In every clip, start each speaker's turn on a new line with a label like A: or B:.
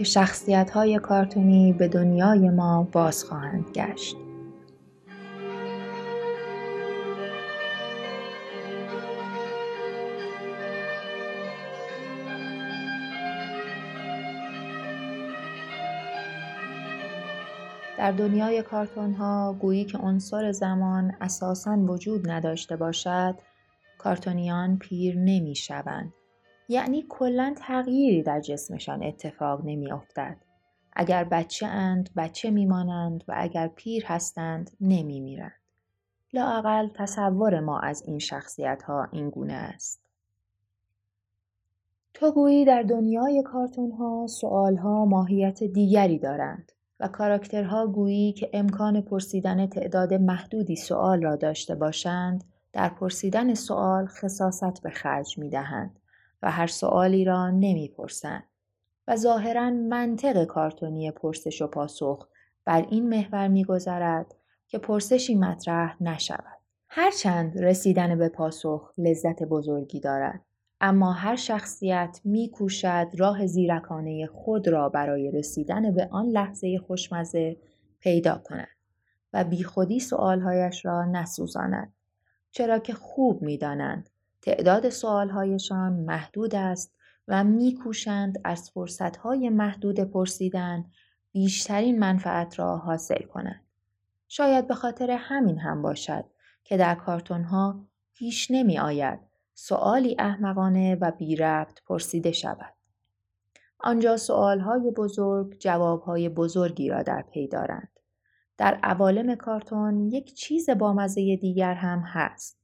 A: که شخصیت های کارتونی به دنیای ما باز خواهند گشت. در دنیای کارتون ها گویی که عنصر زمان اساساً وجود نداشته باشد کارتونیان پیر نمی شوند. یعنی کلا تغییری در جسمشان اتفاق نمی افتد. اگر بچه اند بچه میمانند و اگر پیر هستند نمی میرند. لااقل تصور ما از این شخصیت ها این گونه است. تو گویی در دنیای کارتون ها سوال ها ماهیت دیگری دارند. و کاراکترها گویی که امکان پرسیدن تعداد محدودی سوال را داشته باشند در پرسیدن سوال خصاصت به خرج می دهند و هر سوالی را نمی پرسند و ظاهرا منطق کارتونی پرسش و پاسخ بر این محور میگذرد که پرسشی مطرح نشود. هرچند رسیدن به پاسخ لذت بزرگی دارد اما هر شخصیت میکوشد راه زیرکانه خود را برای رسیدن به آن لحظه خوشمزه پیدا کند و بیخودی سؤالهایش را نسوزاند چرا که خوب می‌دانند تعداد سؤالهایشان محدود است و میکوشند از فرصتهای محدود پرسیدن بیشترین منفعت را حاصل کنند شاید به خاطر همین هم باشد که در کارتون ها پیش نمی آید سؤالی احمقانه و بی ربط پرسیده شود. آنجا سؤالهای بزرگ جوابهای بزرگی را در پی دارند. در عوالم کارتون یک چیز بامزه دیگر هم هست.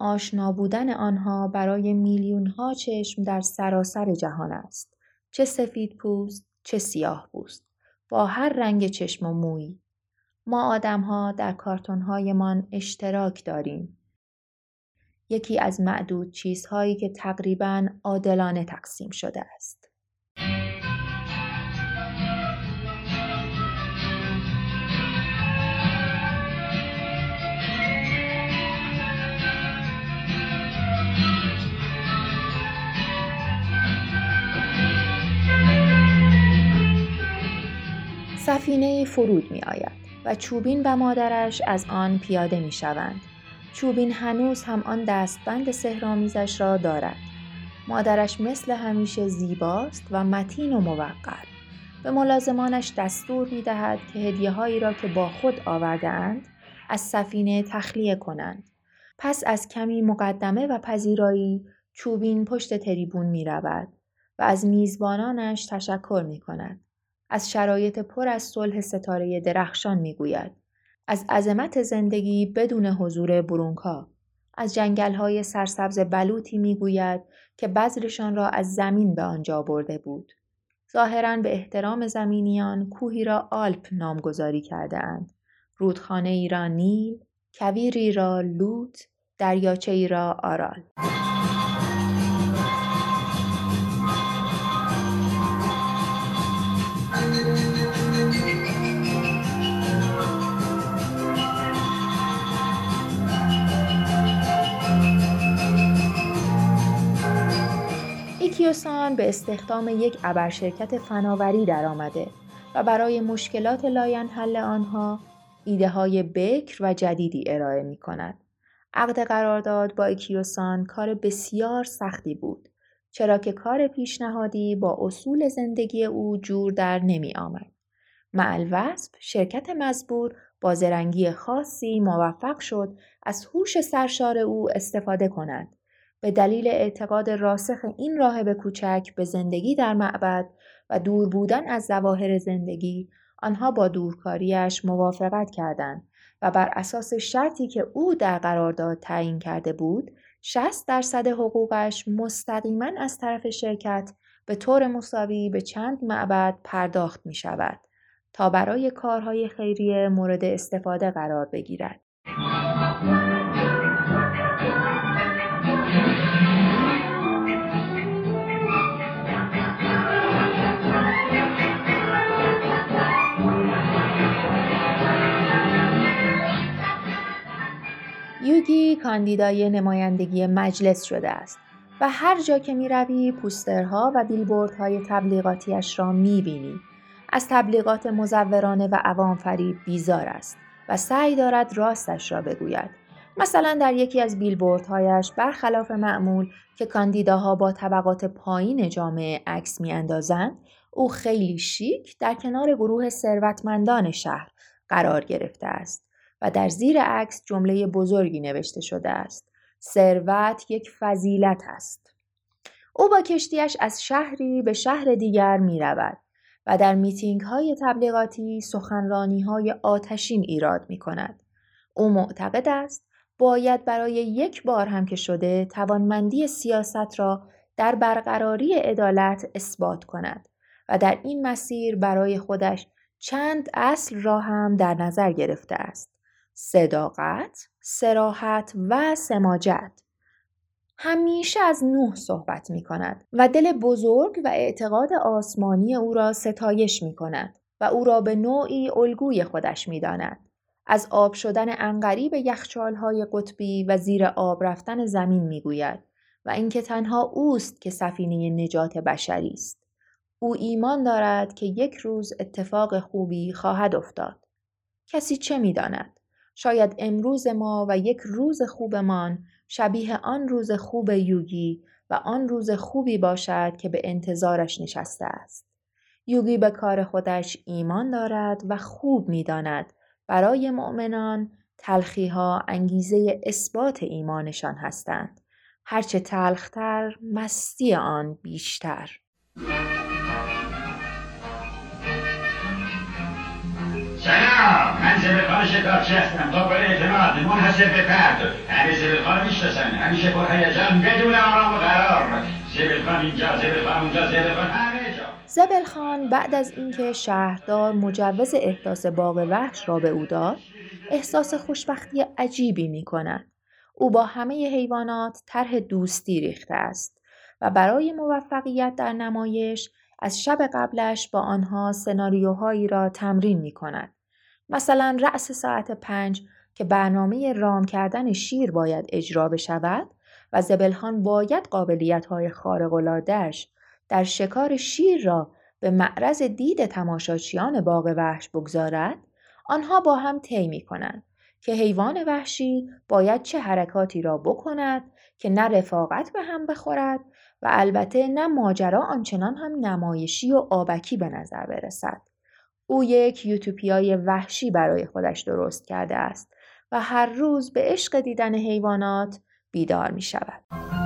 A: آشنا بودن آنها برای میلیون ها چشم در سراسر جهان است. چه سفید پوست، چه سیاه پوست. با هر رنگ چشم و موی. ما آدم ها در کارتون هایمان اشتراک داریم. یکی از معدود چیزهایی که تقریبا عادلانه تقسیم شده است. سفینه فرود می آید و چوبین و مادرش از آن پیاده می شوند. چوبین هنوز هم آن دستبند سهرامیزش را دارد. مادرش مثل همیشه زیباست و متین و موقر. به ملازمانش دستور می دهد که هدیه هایی را که با خود آورده اند از سفینه تخلیه کنند. پس از کمی مقدمه و پذیرایی چوبین پشت تریبون می رود و از میزبانانش تشکر می کند. از شرایط پر از صلح ستاره درخشان می گوید. از عظمت زندگی بدون حضور برونکا از جنگل های سرسبز بلوطی می‌گوید که بذرشان را از زمین به آنجا برده بود. ظاهرا به احترام زمینیان کوهی را آلپ نامگذاری کرده اند. رودخانه ای را نیل، کویری را لوت، دریاچه ای را آرال. ایکیوسان به استخدام یک ابرشرکت فناوری درآمده و برای مشکلات لاینحل آنها ایده های بکر و جدیدی ارائه می کند. عقد قرارداد با ایکیوسان کار بسیار سختی بود چرا که کار پیشنهادی با اصول زندگی او جور در نمی آمد. اما شرکت مزبور با زرنگی خاصی موفق شد از هوش سرشار او استفاده کند به دلیل اعتقاد راسخ این راهب کوچک به زندگی در معبد و دور بودن از ظواهر زندگی آنها با دورکاریش موافقت کردند و بر اساس شرطی که او در قرارداد تعیین کرده بود 60 درصد حقوقش مستقیما از طرف شرکت به طور مساوی به چند معبد پرداخت می شود تا برای کارهای خیریه مورد استفاده قرار بگیرد. یوگی کاندیدای نمایندگی مجلس شده است و هر جا که می روی پوسترها و بیلبوردهای تبلیغاتیش را می بینی. از تبلیغات مزورانه و عوام فریب بیزار است و سعی دارد راستش را بگوید. مثلا در یکی از بیلبوردهایش برخلاف معمول که کاندیداها با طبقات پایین جامعه عکس اندازند او خیلی شیک در کنار گروه ثروتمندان شهر قرار گرفته است و در زیر عکس جمله بزرگی نوشته شده است ثروت یک فضیلت است او با کشتیش از شهری به شهر دیگر می رود و در میتینگ های تبلیغاتی سخنرانی های آتشین ایراد می کند. او معتقد است باید برای یک بار هم که شده توانمندی سیاست را در برقراری عدالت اثبات کند و در این مسیر برای خودش چند اصل را هم در نظر گرفته است. صداقت، سراحت و سماجت. همیشه از نوح صحبت می کند و دل بزرگ و اعتقاد آسمانی او را ستایش می کند و او را به نوعی الگوی خودش می داند. از آب شدن انقری به یخچالهای قطبی و زیر آب رفتن زمین می گوید و اینکه تنها اوست که سفینه نجات بشری است. او ایمان دارد که یک روز اتفاق خوبی خواهد افتاد. کسی چه می داند؟ شاید امروز ما و یک روز خوبمان شبیه آن روز خوب یوگی و آن روز خوبی باشد که به انتظارش نشسته است. یوگی به کار خودش ایمان دارد و خوب می داند برای مؤمنان تلخی ها انگیزه اثبات ایمانشان هستند. هرچه تلختر مستی آن بیشتر.
B: سلام من زبرخان شکارچی هستم قابل اعتماد منحصر به فرد. همه زبرخان می‌شناسن همیشه پر هیجان بدون آرام و قرار. زبرخان اینجا زبرخان اونجا زبرخان همه جا.
A: زبلخان بعد از اینکه شهردار مجوز احداث باغ وحش را به او داد احساس خوشبختی عجیبی می کند. او با همه حیوانات طرح دوستی ریخته است و برای موفقیت در نمایش از شب قبلش با آنها سناریوهایی را تمرین می کند. مثلا رأس ساعت پنج که برنامه رام کردن شیر باید اجرا بشود و زبلخان باید قابلیت های در شکار شیر را به معرض دید تماشاچیان باغ وحش بگذارد آنها با هم طی می کنند که حیوان وحشی باید چه حرکاتی را بکند که نه رفاقت به هم بخورد و البته نه ماجرا آنچنان هم نمایشی و آبکی به نظر برسد. او یک یوتوپیای وحشی برای خودش درست کرده است و هر روز به عشق دیدن حیوانات بیدار می شود.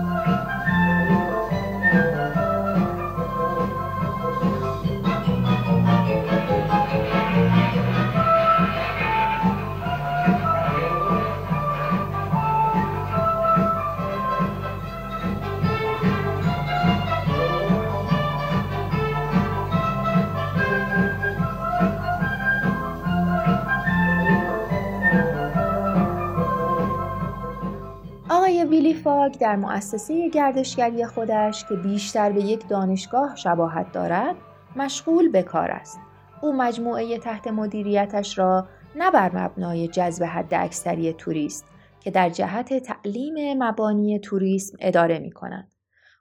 A: فاگ در مؤسسه گردشگری خودش که بیشتر به یک دانشگاه شباهت دارد مشغول به کار است. او مجموعه تحت مدیریتش را نه بر مبنای جذب حد اکثری توریست که در جهت تعلیم مبانی توریسم اداره می کند.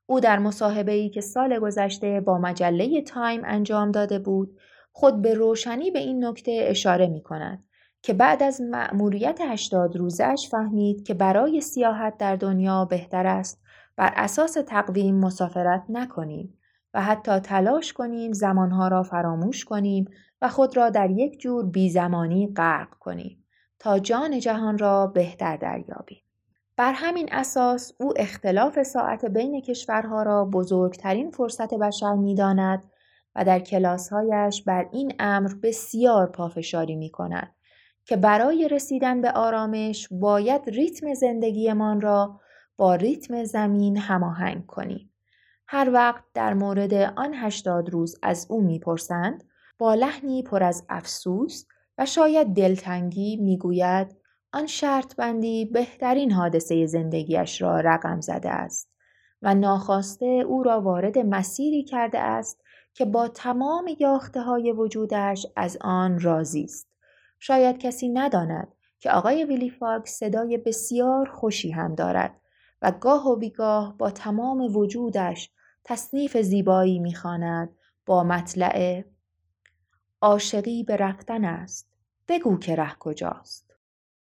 A: او در مصاحبه ای که سال گذشته با مجله تایم انجام داده بود خود به روشنی به این نکته اشاره می کند که بعد از مأموریت 80 روزش فهمید که برای سیاحت در دنیا بهتر است بر اساس تقویم مسافرت نکنیم و حتی تلاش کنیم زمانها را فراموش کنیم و خود را در یک جور بیزمانی غرق کنیم تا جان جهان را بهتر دریابیم. بر همین اساس او اختلاف ساعت بین کشورها را بزرگترین فرصت بشر می‌داند و در کلاسهایش بر این امر بسیار پافشاری می کند که برای رسیدن به آرامش باید ریتم زندگیمان را با ریتم زمین هماهنگ کنیم. هر وقت در مورد آن هشتاد روز از او می‌پرسند با لحنی پر از افسوس و شاید دلتنگی می‌گوید آن شرط بندی بهترین حادثه زندگیش را رقم زده است و ناخواسته او را وارد مسیری کرده است که با تمام یاخته های وجودش از آن راضی است. شاید کسی نداند که آقای ویلی فاگ صدای بسیار خوشی هم دارد و گاه و بیگاه با تمام وجودش تصنیف زیبایی می‌خواند با مطلع عاشقی به رفتن است. بگو که ره کجاست.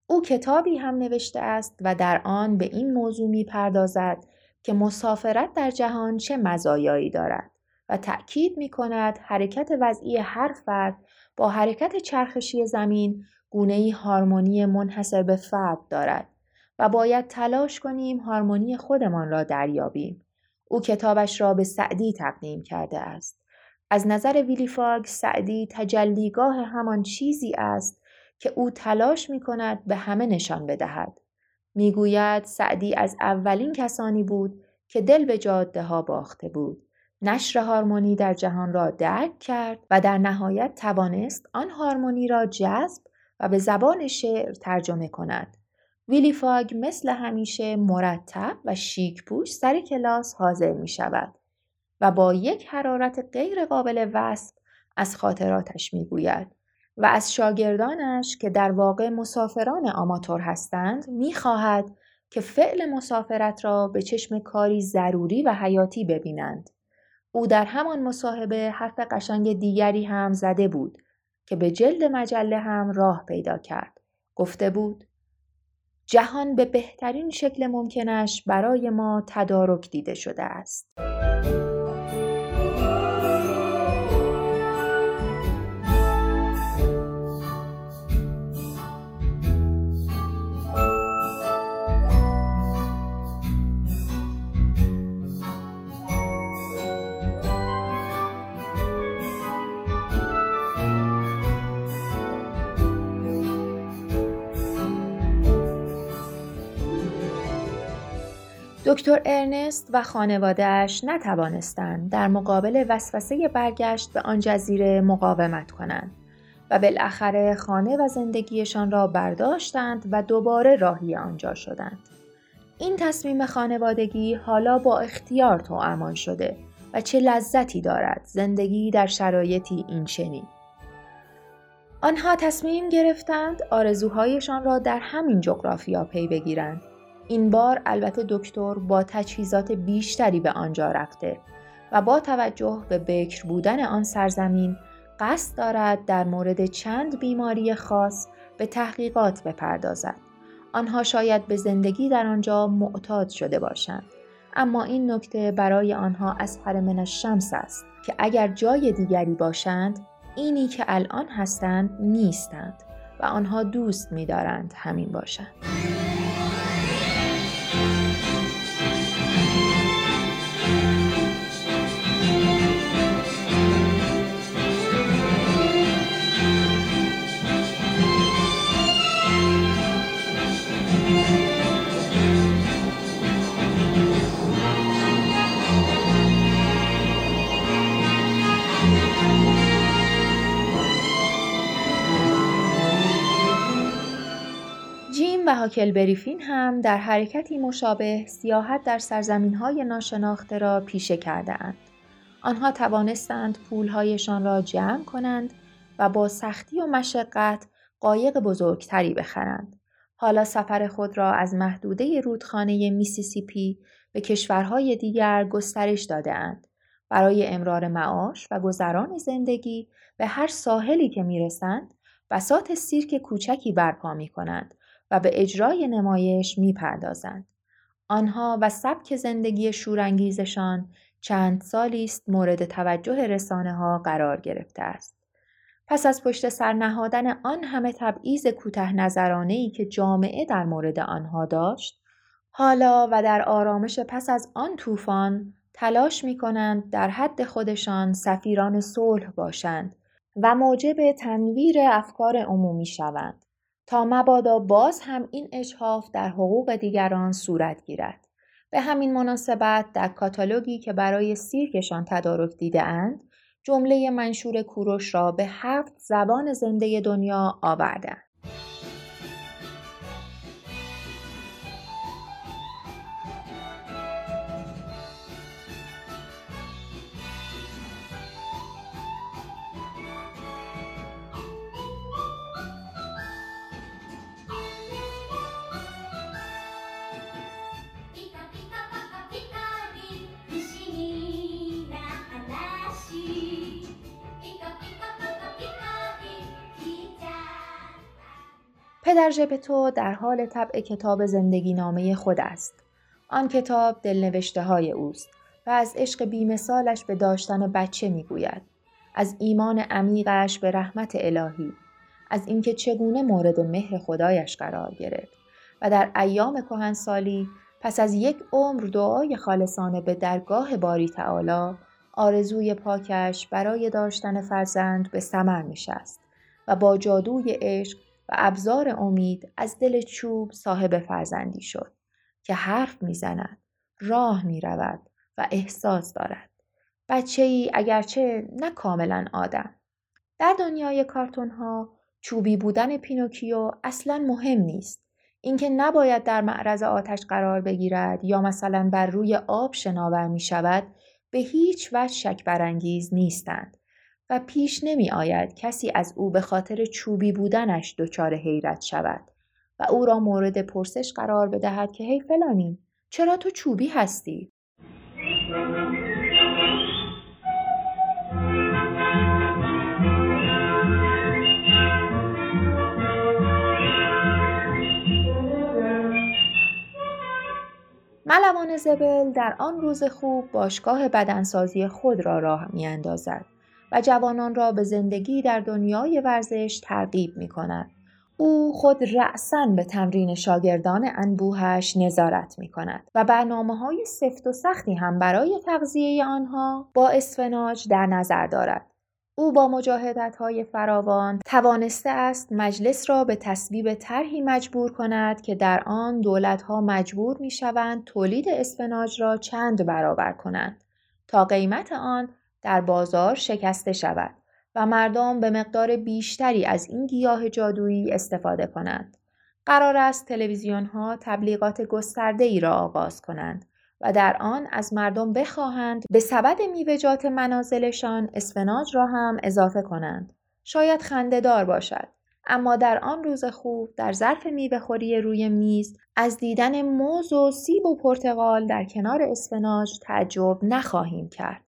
A: او کتابی هم نوشته است و در آن به این موضوع می‌پردازد که مسافرت در جهان چه مزایایی دارد و تأکید می کند حرکت وضعی هر فرد با حرکت چرخشی زمین گونه هارمونی منحصر به فرد دارد و باید تلاش کنیم هارمونی خودمان را دریابیم. او کتابش را به سعدی تقدیم کرده است. از نظر ویلیفاگ سعدی تجلیگاه همان چیزی است که او تلاش می کند به همه نشان بدهد. می‌گوید سعدی از اولین کسانی بود که دل به جاده ها باخته بود. نشر هارمونی در جهان را درک کرد و در نهایت توانست آن هارمونی را جذب و به زبان شعر ترجمه کند. ویلی فاگ مثل همیشه مرتب و شیک پوش سر کلاس حاضر می شود و با یک حرارت غیر قابل وصف از خاطراتش می گوید و از شاگردانش که در واقع مسافران آماتور هستند می خواهد که فعل مسافرت را به چشم کاری ضروری و حیاتی ببینند. او در همان مصاحبه حرف قشنگ دیگری هم زده بود که به جلد مجله هم راه پیدا کرد. گفته بود جهان به بهترین شکل ممکنش برای ما تدارک دیده شده است. دکتر ارنست و خانوادهش نتوانستند در مقابل وسوسه برگشت به آن جزیره مقاومت کنند و بالاخره خانه و زندگیشان را برداشتند و دوباره راهی آنجا شدند. این تصمیم خانوادگی حالا با اختیار امان شده و چه لذتی دارد زندگی در شرایطی این چنین. آنها تصمیم گرفتند آرزوهایشان را در همین جغرافیا پی بگیرند این بار البته دکتر با تجهیزات بیشتری به آنجا رفته و با توجه به بکر بودن آن سرزمین قصد دارد در مورد چند بیماری خاص به تحقیقات بپردازد. آنها شاید به زندگی در آنجا معتاد شده باشند. اما این نکته برای آنها از من شمس است که اگر جای دیگری باشند اینی که الان هستند نیستند و آنها دوست می‌دارند همین باشند. و هاکلبری فین هم در حرکتی مشابه سیاحت در سرزمین های ناشناخته را پیشه کرده اند. آنها توانستند پولهایشان را جمع کنند و با سختی و مشقت قایق بزرگتری بخرند. حالا سفر خود را از محدوده رودخانه میسیسیپی به کشورهای دیگر گسترش داده اند. برای امرار معاش و گذران زندگی به هر ساحلی که می‌رسند بسات سیرک کوچکی برپا می کنند و به اجرای نمایش می پردازند. آنها و سبک زندگی شورانگیزشان چند سالی است مورد توجه رسانه ها قرار گرفته است. پس از پشت سر نهادن آن همه تبعیض کوته نظرانه ای که جامعه در مورد آنها داشت، حالا و در آرامش پس از آن طوفان تلاش می کنند در حد خودشان سفیران صلح باشند و موجب تنویر افکار عمومی شوند. تا مبادا باز هم این اجحاف در حقوق دیگران صورت گیرد. به همین مناسبت در کاتالوگی که برای سیرکشان تدارک دیده اند، جمله منشور کوروش را به هفت زبان زنده دنیا آوردند. پدر ژپتو در حال طبع کتاب زندگی نامه خود است. آن کتاب دلنوشته های اوست و از عشق بیمثالش به داشتن بچه می‌گوید. از ایمان عمیقش به رحمت الهی. از اینکه چگونه مورد مهر خدایش قرار گرفت و در ایام کهنسالی پس از یک عمر دعای خالصانه به درگاه باری تعالی آرزوی پاکش برای داشتن فرزند به ثمر نشست و با جادوی عشق و ابزار امید از دل چوب صاحب فرزندی شد که حرف می‌زند راه می رود و احساس دارد. بچه ای اگرچه نه کاملا آدم. در دنیای کارتون ها چوبی بودن پینوکیو اصلا مهم نیست. اینکه نباید در معرض آتش قرار بگیرد یا مثلا بر روی آب شناور می شود به هیچ وجه شک برانگیز نیستند. و پیش نمی آید کسی از او به خاطر چوبی بودنش دچار حیرت شود و او را مورد پرسش قرار بدهد که هی فلانی چرا تو چوبی هستی؟ ملوان زبل در آن روز خوب باشگاه بدنسازی خود را راه می اندازد و جوانان را به زندگی در دنیای ورزش ترغیب می کند. او خود رأسا به تمرین شاگردان انبوهش نظارت می کند و برنامه های سفت و سختی هم برای تغذیه آنها با اسفناج در نظر دارد. او با مجاهدت های فراوان توانسته است مجلس را به تصویب طرحی مجبور کند که در آن دولت ها مجبور می شوند تولید اسفناج را چند برابر کنند تا قیمت آن در بازار شکسته شود و مردم به مقدار بیشتری از این گیاه جادویی استفاده کنند. قرار است تلویزیون ها تبلیغات گسترده ای را آغاز کنند و در آن از مردم بخواهند به سبد میوهجات منازلشان اسفناج را هم اضافه کنند. شاید خندهدار باشد. اما در آن روز خوب در ظرف میوهخوری روی میز از دیدن موز و سیب و پرتقال در کنار اسفناج تعجب نخواهیم کرد.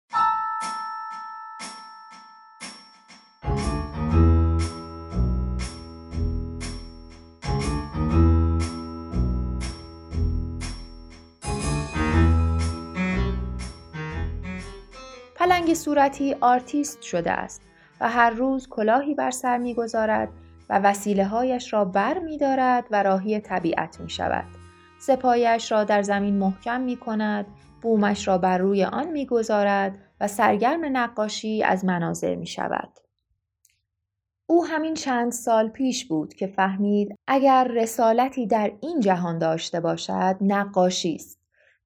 A: پلنگ صورتی آرتیست شده است و هر روز کلاهی بر سر می‌گذارد و وسیله هایش را بر می دارد و راهی طبیعت می شود. سه‌پایه‌اش را در زمین محکم می کند، بومش را بر روی آن می گذارد و سرگرم نقاشی از مناظر می شود. او همین چند سال پیش بود که فهمید اگر رسالتی در این جهان داشته باشد نقاشی است.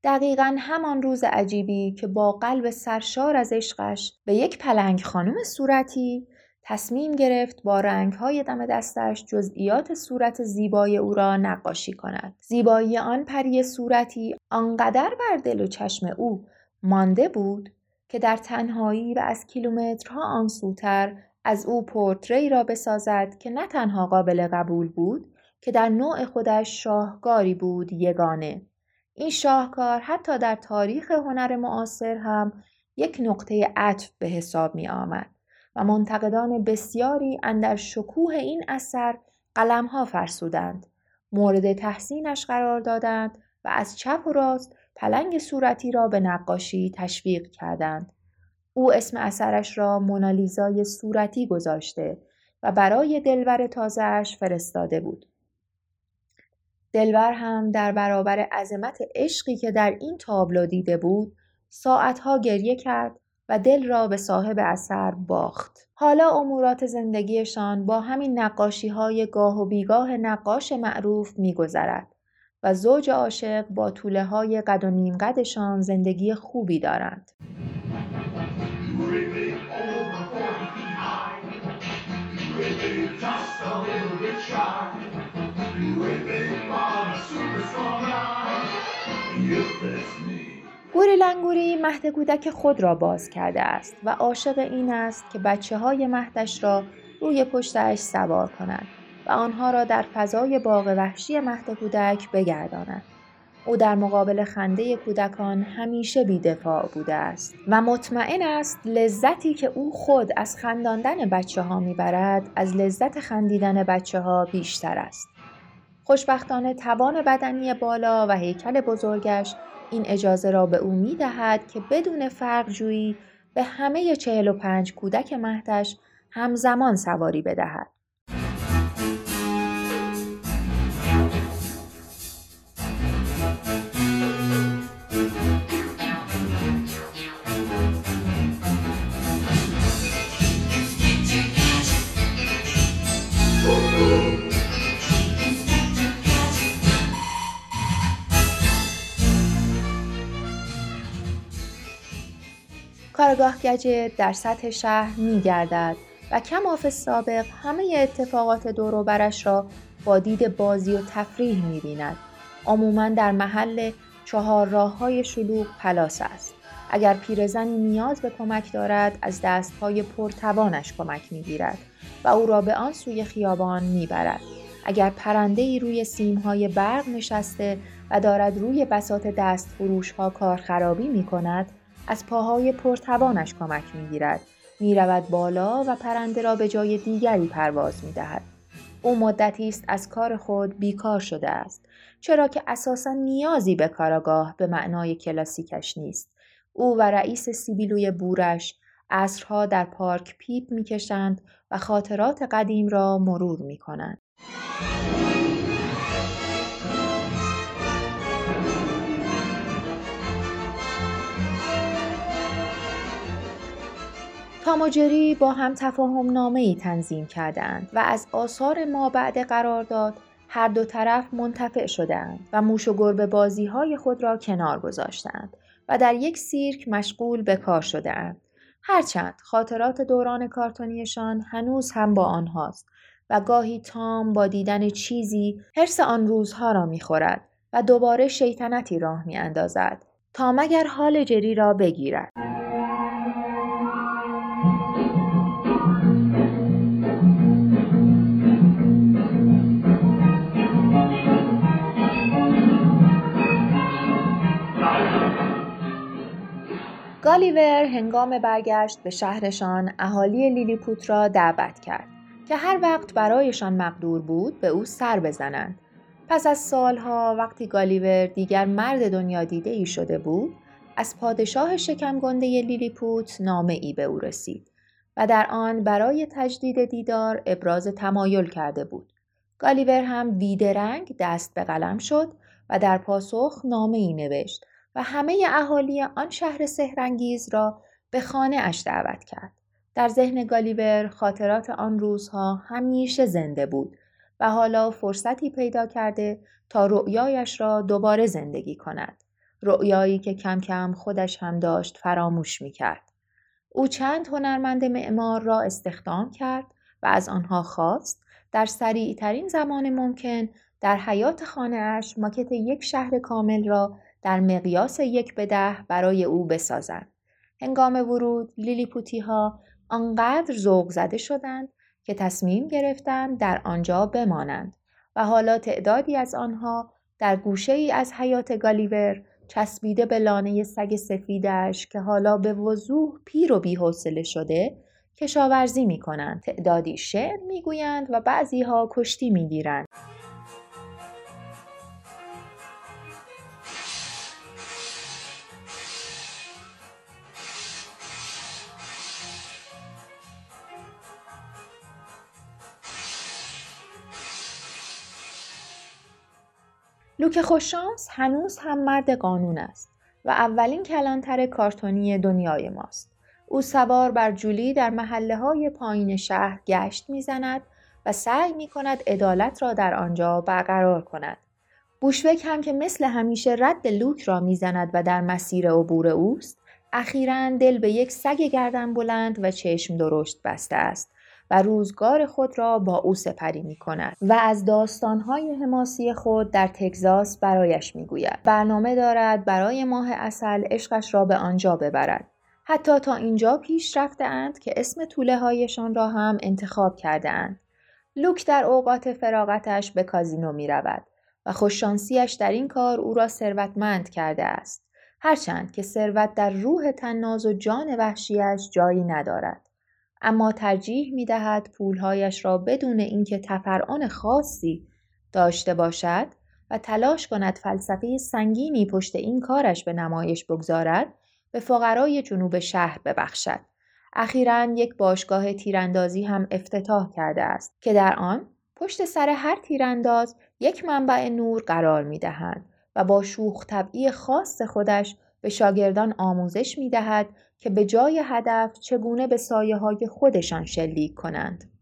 A: دقیقا همان روز عجیبی که با قلب سرشار از عشقش به یک پلنگ خانم صورتی تصمیم گرفت با رنگهای دم دستش جزئیات صورت زیبای او را نقاشی کند. زیبایی آن پری صورتی آنقدر بر دل و چشم او مانده بود که در تنهایی و از کیلومترها آنسوتر از او پورتری را بسازد که نه تنها قابل قبول بود که در نوع خودش شاهکاری بود یگانه این شاهکار حتی در تاریخ هنر معاصر هم یک نقطه عطف به حساب می آمد و منتقدان بسیاری اندر شکوه این اثر قلمها فرسودند مورد تحسینش قرار دادند و از چپ و راست پلنگ صورتی را به نقاشی تشویق کردند. او اسم اثرش را مونالیزای صورتی گذاشته و برای دلور تازهش فرستاده بود. دلبر هم در برابر عظمت عشقی که در این تابلو دیده بود ساعتها گریه کرد و دل را به صاحب اثر باخت. حالا امورات زندگیشان با همین نقاشی های گاه و بیگاه نقاش معروف میگذرد و زوج عاشق با طوله های قد و نیم قدشان زندگی خوبی دارند. لنگوری مهد کودک خود را باز کرده است و عاشق این است که بچه های مهدش را روی پشتش سوار کند و آنها را در فضای باغ وحشی مهد کودک بگرداند. او در مقابل خنده کودکان همیشه بیدفاع بوده است و مطمئن است لذتی که او خود از خنداندن بچه ها می‌برد از لذت خندیدن بچه ها بیشتر است. خوشبختانه توان بدنی بالا و هیکل بزرگش این اجازه را به او می دهد که بدون فرق جویی به همه چهل و پنج کودک مهدش همزمان سواری بدهد. کارگاه گجت در سطح شهر می گردد و کماف سابق همه اتفاقات دوروبرش را با دید بازی و تفریح می بیند. عموما در محل چهار راه های شلوغ پلاس است. اگر پیرزنی نیاز به کمک دارد از دستهای پرتوانش کمک می گیرد و او را به آن سوی خیابان می برد. اگر پرنده ای روی های برق نشسته و دارد روی بسات دست فروش ها کار خرابی می کند از پاهای پرتوانش کمک می گیرد. می رود بالا و پرنده را به جای دیگری پرواز می دهد. او مدتی است از کار خود بیکار شده است چرا که اساسا نیازی به کاراگاه به معنای کلاسیکش نیست او و رئیس سیبیلوی بورش عصرها در پارک پیپ می‌کشند و خاطرات قدیم را مرور می کنند. تام و جری با هم تفاهم نامه ای تنظیم کردند و از آثار ما بعد قرارداد هر دو طرف منتفع شدند و موش و گربه بازی های خود را کنار گذاشتند و در یک سیرک مشغول به کار شدهاند. هرچند خاطرات دوران کارتونیشان هنوز هم با آنهاست و گاهی تام با دیدن چیزی حرس آن روزها را می‌خورد و دوباره شیطنتی راه میاندازد تا مگر حال جری را بگیرد. گالیور هنگام برگشت به شهرشان اهالی لیلیپوت را دعوت کرد که هر وقت برایشان مقدور بود به او سر بزنند. پس از سالها وقتی گالیور دیگر مرد دنیا دیده ای شده بود از پادشاه شکمگنده لیلیپوت نامه ای به او رسید و در آن برای تجدید دیدار ابراز تمایل کرده بود. گالیور هم بیدرنگ دست به قلم شد و در پاسخ نامه ای نوشت و همه اهالی آن شهر سهرنگیز را به خانه اش دعوت کرد. در ذهن گالیور خاطرات آن روزها همیشه زنده بود و حالا فرصتی پیدا کرده تا رؤیایش را دوباره زندگی کند. رؤیایی که کم کم خودش هم داشت فراموش می کرد. او چند هنرمند معمار را استخدام کرد و از آنها خواست در سریع ترین زمان ممکن در حیات خانه اش ماکت یک شهر کامل را در مقیاس یک به ده برای او بسازند. هنگام ورود لیلیپوتی ها آنقدر ذوق زده شدند که تصمیم گرفتند در آنجا بمانند و حالا تعدادی از آنها در گوشه ای از حیات گالیور چسبیده به لانه سگ سفیدش که حالا به وضوح پیر و بیحوصله شده کشاورزی می کنند. تعدادی شعر می گویند و بعضی ها کشتی می گیرند. لوک خوششانس هنوز هم مرد قانون است و اولین کلانتر کارتونی دنیای ماست. او سوار بر جولی در محله های پایین شهر گشت می‌زند و سعی می کند عدالت را در آنجا برقرار کند. بوشوک هم که مثل همیشه رد لوک را می‌زند و در مسیر عبور اوست، اخیرا دل به یک سگ گردن بلند و چشم درشت بسته است و روزگار خود را با او سپری می کند و از داستانهای حماسی خود در تگزاس برایش می گوید. برنامه دارد برای ماه اصل عشقش را به آنجا ببرد. حتی تا اینجا پیش رفته اند که اسم طوله هایشان را هم انتخاب کرده اند. لوک در اوقات فراغتش به کازینو می رود و خوششانسیش در این کار او را ثروتمند کرده است. هرچند که ثروت در روح تناز و جان وحشیش جایی ندارد. اما ترجیح می دهد پولهایش را بدون اینکه تفرعان خاصی داشته باشد و تلاش کند فلسفه سنگینی پشت این کارش به نمایش بگذارد به فقرای جنوب شهر ببخشد. اخیرا یک باشگاه تیراندازی هم افتتاح کرده است که در آن پشت سر هر تیرانداز یک منبع نور قرار می دهند و با شوخ طبعی خاص خودش به شاگردان آموزش می دهد که به جای هدف چگونه به سایه های خودشان شلیک کنند.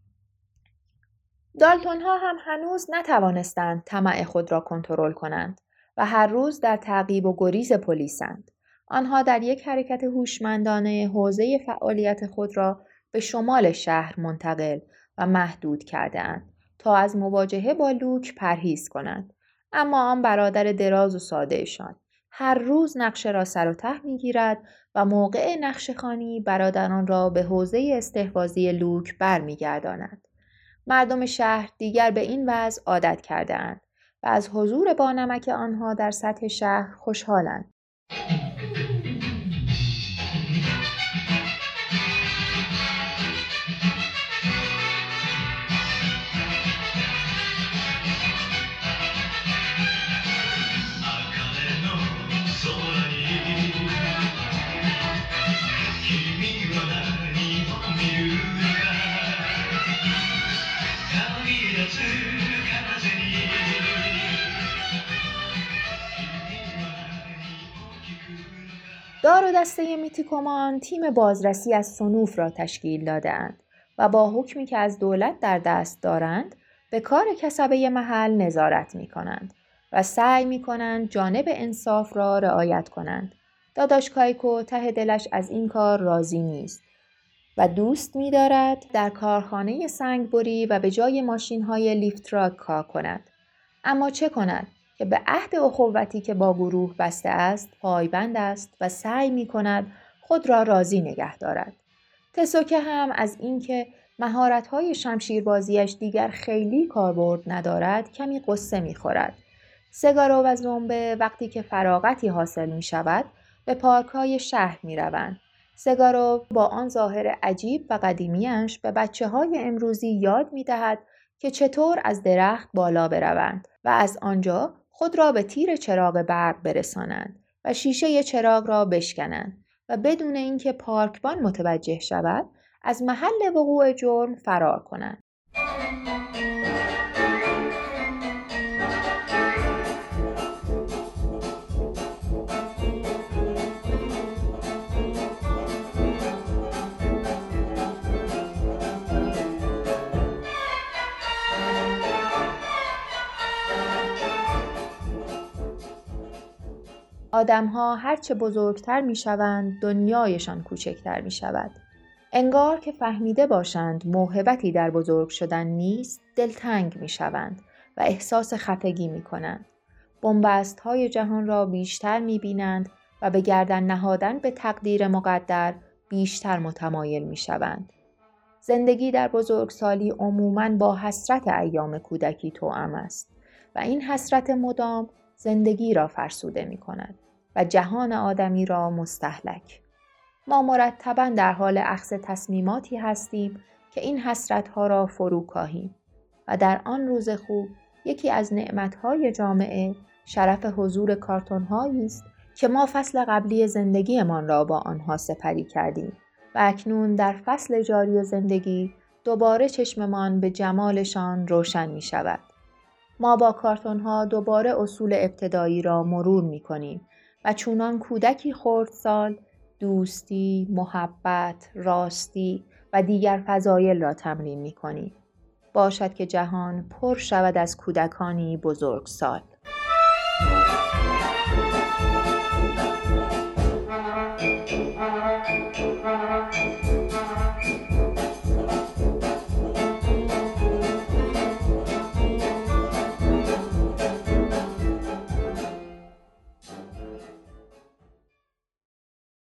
A: دالتون ها هم هنوز نتوانستند طمع خود را کنترل کنند و هر روز در تعقیب و گریز پلیسند. آنها در یک حرکت هوشمندانه حوزه فعالیت خود را به شمال شهر منتقل و محدود کردهاند تا از مواجهه با لوک پرهیز کنند اما آن برادر دراز و سادهشان هر روز نقشه را سر و ته می‌گیرد و موقع نقشه خانی برادران را به حوزه استحوازی لوک برمیگرداند. مردم شهر دیگر به این وضع عادت کردهاند و از حضور بانمک آنها در سطح شهر خوشحالند. دار و دسته میتیکومان تیم بازرسی از سنوف را تشکیل دادهاند و با حکمی که از دولت در دست دارند به کار کسبه محل نظارت می کنند و سعی می کنند جانب انصاف را رعایت کنند. داداش کایکو ته دلش از این کار راضی نیست و دوست می دارد در کارخانه سنگبری و به جای ماشین های لیفت را کار کند. اما چه کند؟ که به عهد اخوتی که با گروه بسته است پایبند است و سعی می کند خود را راضی نگه دارد. تسوکه هم از اینکه مهارت‌های شمشیربازیش دیگر خیلی کاربرد ندارد کمی قصه می‌خورد. سگارو و زنبه وقتی که فراغتی حاصل می شود به پارک های شهر می روند. سگارو با آن ظاهر عجیب و قدیمیش به بچه های امروزی یاد می دهد که چطور از درخت بالا بروند و از آنجا خود را به تیر چراغ برق برسانند و شیشه چراغ را بشکنند و بدون اینکه پارکبان متوجه شود از محل وقوع جرم فرار کنند. آدمها هرچه بزرگتر می شوند دنیایشان کوچکتر می شود. انگار که فهمیده باشند موهبتی در بزرگ شدن نیست دلتنگ می شوند و احساس خفگی می کنند. بنبست های جهان را بیشتر می بینند و به گردن نهادن به تقدیر مقدر بیشتر متمایل می شوند. زندگی در بزرگسالی عموماً با حسرت ایام کودکی توأم است و این حسرت مدام زندگی را فرسوده می کند و جهان آدمی را مستحلک. ما مرتبا در حال اخذ تصمیماتی هستیم که این ها را فرو کاهیم و در آن روز خوب یکی از نعمتهای جامعه شرف حضور کارتون است که ما فصل قبلی زندگیمان را با آنها سپری کردیم و اکنون در فصل جاری زندگی دوباره چشممان به جمالشان روشن می شود. ما با کارتون ها دوباره اصول ابتدایی را مرور می کنیم و چونان کودکی سال دوستی، محبت، راستی و دیگر فضایل را تمرین می کنیم. باشد که جهان پر شود از کودکانی بزرگ